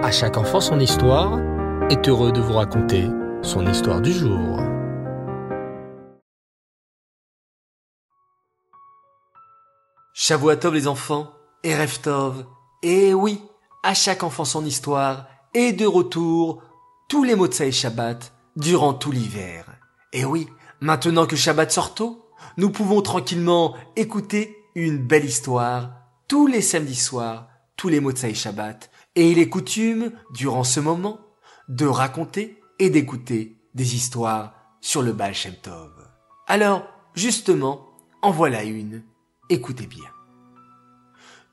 À chaque enfant son histoire est heureux de vous raconter son histoire du jour. Shavuatov les enfants, et Reftov. Et oui, à chaque enfant son histoire, et de retour, tous les mots de Shabbat, durant tout l'hiver. Et oui, maintenant que Shabbat sort tôt, nous pouvons tranquillement écouter une belle histoire tous les samedis soirs, tous les mots de Shabbat. Et il est coutume, durant ce moment, de raconter et d'écouter des histoires sur le Baal Shem Tov. Alors, justement, en voilà une. Écoutez bien.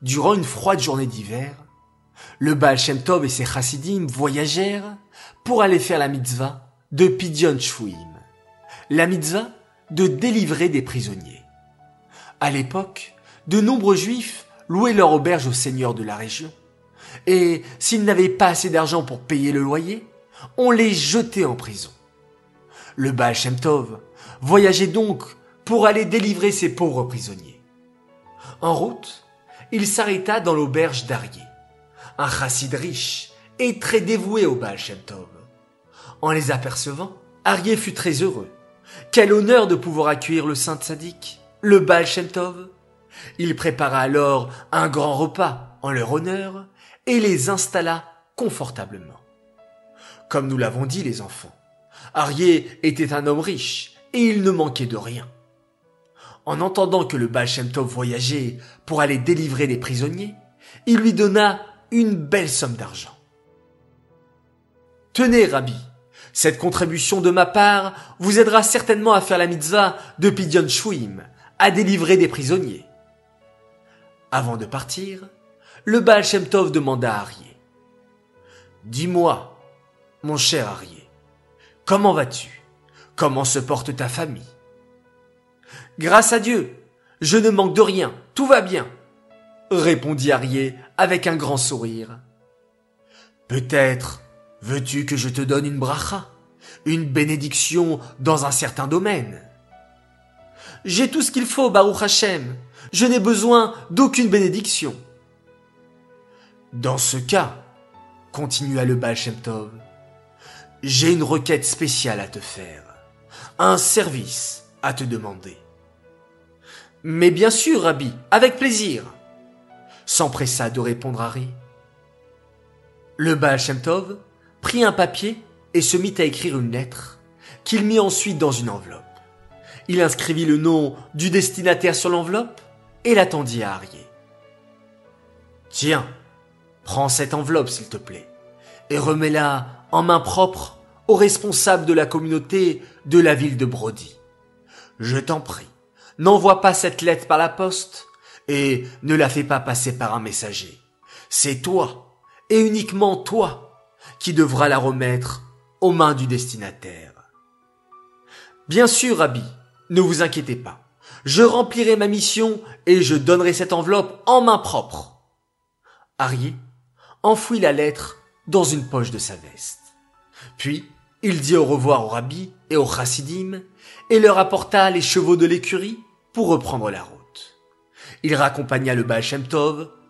Durant une froide journée d'hiver, le Baal Shem Tov et ses chassidim voyagèrent pour aller faire la mitzvah de Pidyon Shvuim. La mitzvah de délivrer des prisonniers. À l'époque, de nombreux juifs louaient leur auberge au seigneur de la région. Et s'ils n'avaient pas assez d'argent pour payer le loyer, on les jetait en prison. Le Baal voyageait donc pour aller délivrer ces pauvres prisonniers. En route, il s'arrêta dans l'auberge d'Arié, un chassid riche et très dévoué au Baal. En les apercevant, Arié fut très heureux. Quel honneur de pouvoir accueillir le saint sadique, le Baal. Il prépara alors un grand repas en leur honneur et les installa confortablement. Comme nous l'avons dit les enfants, Arié était un homme riche et il ne manquait de rien. En entendant que le Baal voyageait pour aller délivrer des prisonniers, il lui donna une belle somme d'argent. Tenez, Rabbi, cette contribution de ma part vous aidera certainement à faire la mitzvah de Pidyon Shvuim, à délivrer des prisonniers. Avant de partir, le Baal Shem Tov demanda à Arié. Dis-moi, mon cher Arié, comment vas-tu? Comment se porte ta famille? Grâce à Dieu, je ne manque de rien, tout va bien, répondit Arié avec un grand sourire. Peut-être veux-tu que je te donne une bracha, une bénédiction dans un certain domaine? J'ai tout ce qu'il faut, Baruch Hashem. Je n'ai besoin d'aucune bénédiction. Dans ce cas, continua le Baal Shem Tov, j'ai une requête spéciale à te faire, un service à te demander. Mais bien sûr, Rabbi, avec plaisir, s'empressa de répondre Harry. Le Baal Shem Tov prit un papier et se mit à écrire une lettre qu'il mit ensuite dans une enveloppe. Il inscrivit le nom du destinataire sur l'enveloppe et l'attendit à Arié. Tiens, prends cette enveloppe s'il te plaît et remets-la en main propre au responsable de la communauté de la ville de Brody. Je t'en prie, n'envoie pas cette lettre par la poste et ne la fais pas passer par un messager. C'est toi, et uniquement toi, qui devras la remettre aux mains du destinataire. Bien sûr, Rabbi, ne vous inquiétez pas. Je remplirai ma mission et je donnerai cette enveloppe en main propre. Arié enfouit la lettre dans une poche de sa veste. Puis, il dit au revoir au rabbi et au chassidim et leur apporta les chevaux de l'écurie pour reprendre la route. Il raccompagna le Baal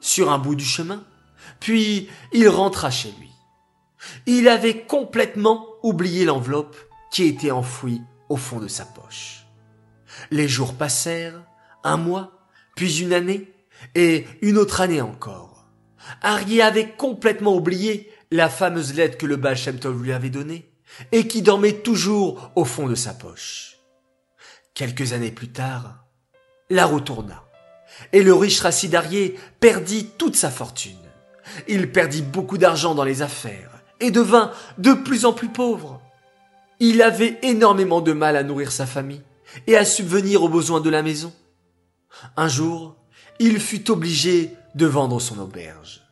sur un bout du chemin, puis il rentra chez lui. Il avait complètement oublié l'enveloppe qui était enfouie au fond de sa poche. Les jours passèrent, un mois, puis une année, et une autre année encore. Harry avait complètement oublié la fameuse lettre que le Baal Shem Tov lui avait donnée, et qui dormait toujours au fond de sa poche. Quelques années plus tard, la retourna, et le riche Rassidarié perdit toute sa fortune. Il perdit beaucoup d'argent dans les affaires, et devint de plus en plus pauvre. Il avait énormément de mal à nourrir sa famille et à subvenir aux besoins de la maison. Un jour, il fut obligé de vendre son auberge.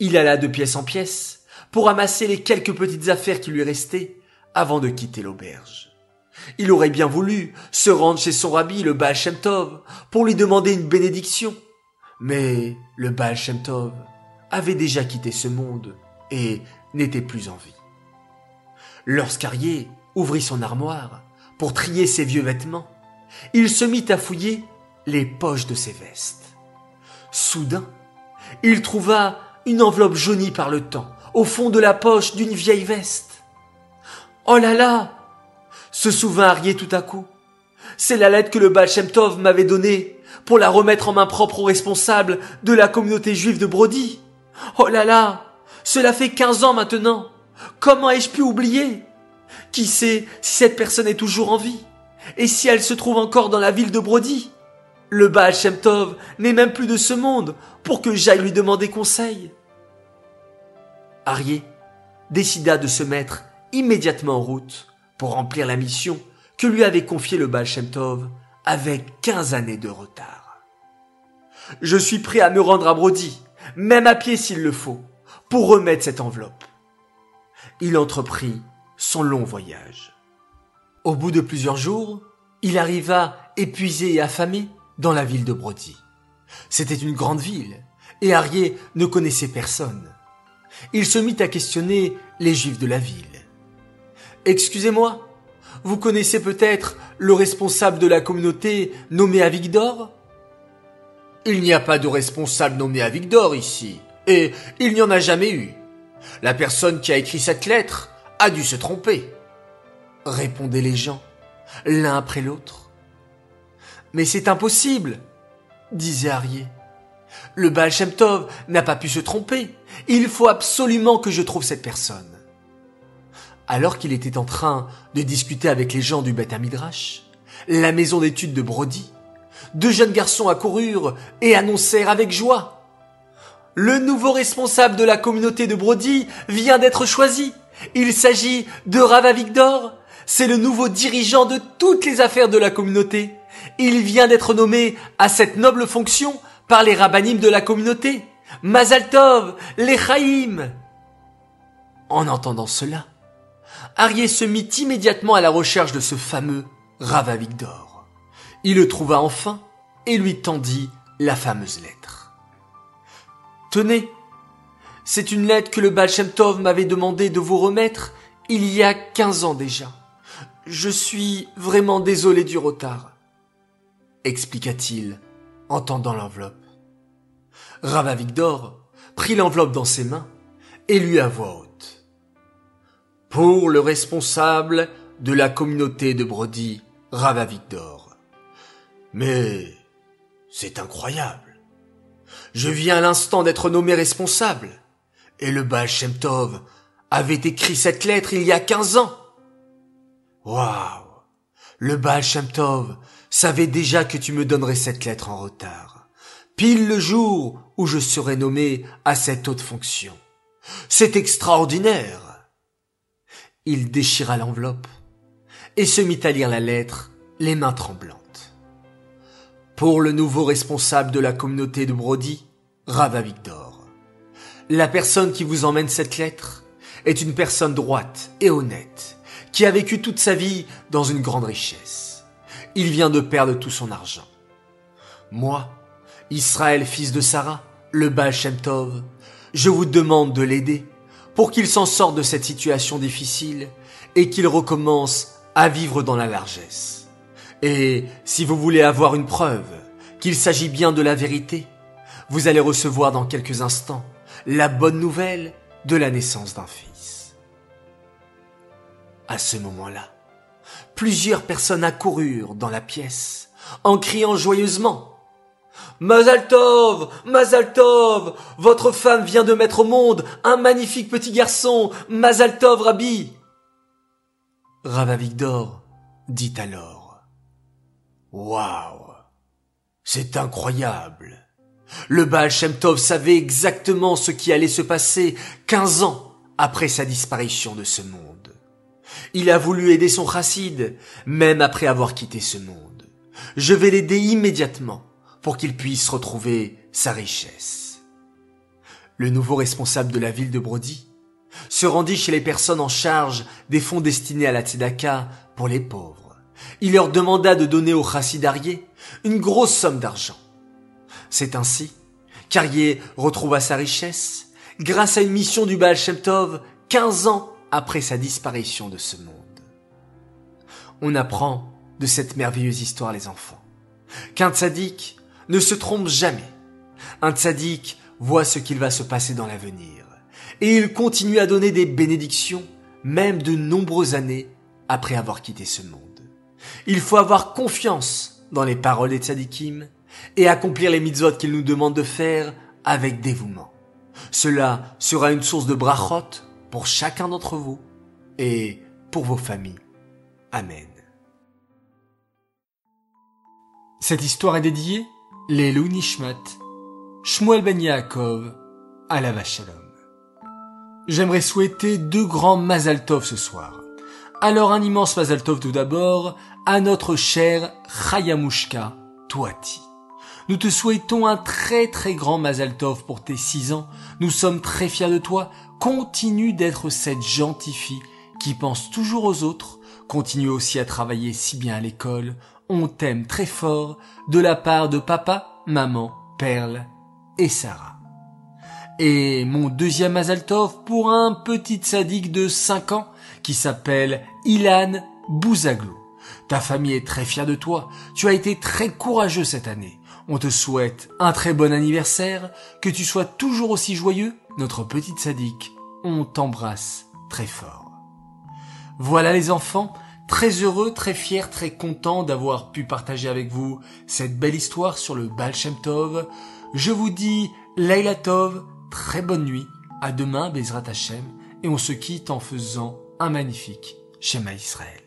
Il alla de pièce en pièce pour amasser les quelques petites affaires qui lui restaient avant de quitter l'auberge. Il aurait bien voulu se rendre chez son rabbi, le Baal Tov, pour lui demander une bénédiction. Mais le Baal Tov avait déjà quitté ce monde et n'était plus en vie. Lorsqu'Arié ouvrit son armoire pour trier ses vieux vêtements, il se mit à fouiller les poches de ses vestes. Soudain, il trouva une enveloppe jaunie par le temps, au fond de la poche d'une vieille veste. Oh là là se souvint Arié tout à coup. C'est la lettre que le Baal Shem Tov m'avait donnée pour la remettre en main propre aux responsables de la communauté juive de Brody. Oh là là Cela fait quinze ans maintenant. Comment ai-je pu oublier? Qui sait si cette personne est toujours en vie? Et si elle se trouve encore dans la ville de Brody? Le Baal n'est même plus de ce monde pour que j'aille lui demander conseil. Arié décida de se mettre immédiatement en route pour remplir la mission que lui avait confiée le Baal Shem Tov avec quinze années de retard. Je suis prêt à me rendre à Brody, même à pied s'il le faut, pour remettre cette enveloppe. Il entreprit son long voyage. Au bout de plusieurs jours, il arriva épuisé et affamé dans la ville de Brody. C'était une grande ville, et Arié ne connaissait personne. Il se mit à questionner les juifs de la ville. Excusez-moi, vous connaissez peut-être le responsable de la communauté nommé Avigdor Il n'y a pas de responsable nommé Avigdor ici, et il n'y en a jamais eu. La personne qui a écrit cette lettre a dû se tromper. Répondaient les gens, l'un après l'autre. Mais c'est impossible, disait Arié. Le Baal n'a pas pu se tromper. Il faut absolument que je trouve cette personne. Alors qu'il était en train de discuter avec les gens du Beth Midrash, la maison d'études de Brody, deux jeunes garçons accoururent et annoncèrent avec joie. Le nouveau responsable de la communauté de Brody vient d'être choisi. Il s'agit de Rava Victor. C'est le nouveau dirigeant de toutes les affaires de la communauté. Il vient d'être nommé à cette noble fonction par les rabbinim de la communauté. Mazaltov, les. En entendant cela, Arié se mit immédiatement à la recherche de ce fameux Victor. Il le trouva enfin et lui tendit la fameuse lettre. Tenez, c'est une lettre que le Baal m'avait demandé de vous remettre il y a quinze ans déjà. Je suis vraiment désolé du retard, expliqua-t-il en tendant l'enveloppe. Rava Victor prit l'enveloppe dans ses mains et lui à voix haute. Pour le responsable de la communauté de Brody, Rava Victor. Mais c'est incroyable. Je viens à l'instant d'être nommé responsable. Et le Baal avait écrit cette lettre il y a quinze ans. Waouh! Le Baal savait déjà que tu me donnerais cette lettre en retard. Pile le jour où je serai nommé à cette haute fonction. C'est extraordinaire. Il déchira l'enveloppe et se mit à lire la lettre, les mains tremblantes. Pour le nouveau responsable de la communauté de Brody, Rava Victor. La personne qui vous emmène cette lettre est une personne droite et honnête, qui a vécu toute sa vie dans une grande richesse. Il vient de perdre tout son argent. Moi, Israël fils de Sarah, le Baal Shem Tov, je vous demande de l'aider pour qu'il s'en sorte de cette situation difficile et qu'il recommence à vivre dans la largesse. Et si vous voulez avoir une preuve qu'il s'agit bien de la vérité, vous allez recevoir dans quelques instants la bonne nouvelle de la naissance d'un fils. À ce moment-là, plusieurs personnes accoururent dans la pièce en criant joyeusement Mazaltov, Mazaltov, votre femme vient de mettre au monde un magnifique petit garçon, Mazaltov Rabbi. Ravavigdor dit alors Waouh, c'est incroyable. Le Baal Shem Tov savait exactement ce qui allait se passer quinze ans après sa disparition de ce monde. Il a voulu aider son chassid, même après avoir quitté ce monde. Je vais l'aider immédiatement pour qu'il puisse retrouver sa richesse. Le nouveau responsable de la ville de Brody se rendit chez les personnes en charge des fonds destinés à la tzedaka pour les pauvres. Il leur demanda de donner au chassidarié une grosse somme d'argent. C'est ainsi qu'Arié retrouva sa richesse grâce à une mission du Baal Shem Tov 15 ans après sa disparition de ce monde. On apprend de cette merveilleuse histoire les enfants qu'un tzaddik ne se trompe jamais. Un tzaddik voit ce qu'il va se passer dans l'avenir et il continue à donner des bénédictions, même de nombreuses années après avoir quitté ce monde. Il faut avoir confiance dans les paroles des tzadikim et accomplir les mitzvot qu'il nous demande de faire avec dévouement. Cela sera une source de brachot pour chacun d'entre vous et pour vos familles. Amen. Cette histoire est dédiée les Nishmat, Shmuel Ben Yaakov, la Shalom. J'aimerais souhaiter deux grands Mazal Tov ce soir. Alors un immense Mazal Tov tout d'abord à notre cher Chayamushka Toati. Nous te souhaitons un très très grand Mazal Tov pour tes six ans. Nous sommes très fiers de toi. Continue d'être cette gentille fille qui pense toujours aux autres. Continue aussi à travailler si bien à l'école. On t'aime très fort de la part de papa, maman, Perle et Sarah. Et mon deuxième Mazaltov pour un petit sadique de 5 ans qui s'appelle Ilan Bouzaglou. Ta famille est très fière de toi. Tu as été très courageux cette année. On te souhaite un très bon anniversaire, que tu sois toujours aussi joyeux, notre petite sadique. On t'embrasse très fort. Voilà les enfants, très heureux, très fier, très content d'avoir pu partager avec vous cette belle histoire sur le Baal Shem Tov. Je vous dis Laila Tov, très bonne nuit, à demain Bezrat Hashem, et on se quitte en faisant un magnifique Shema Israël.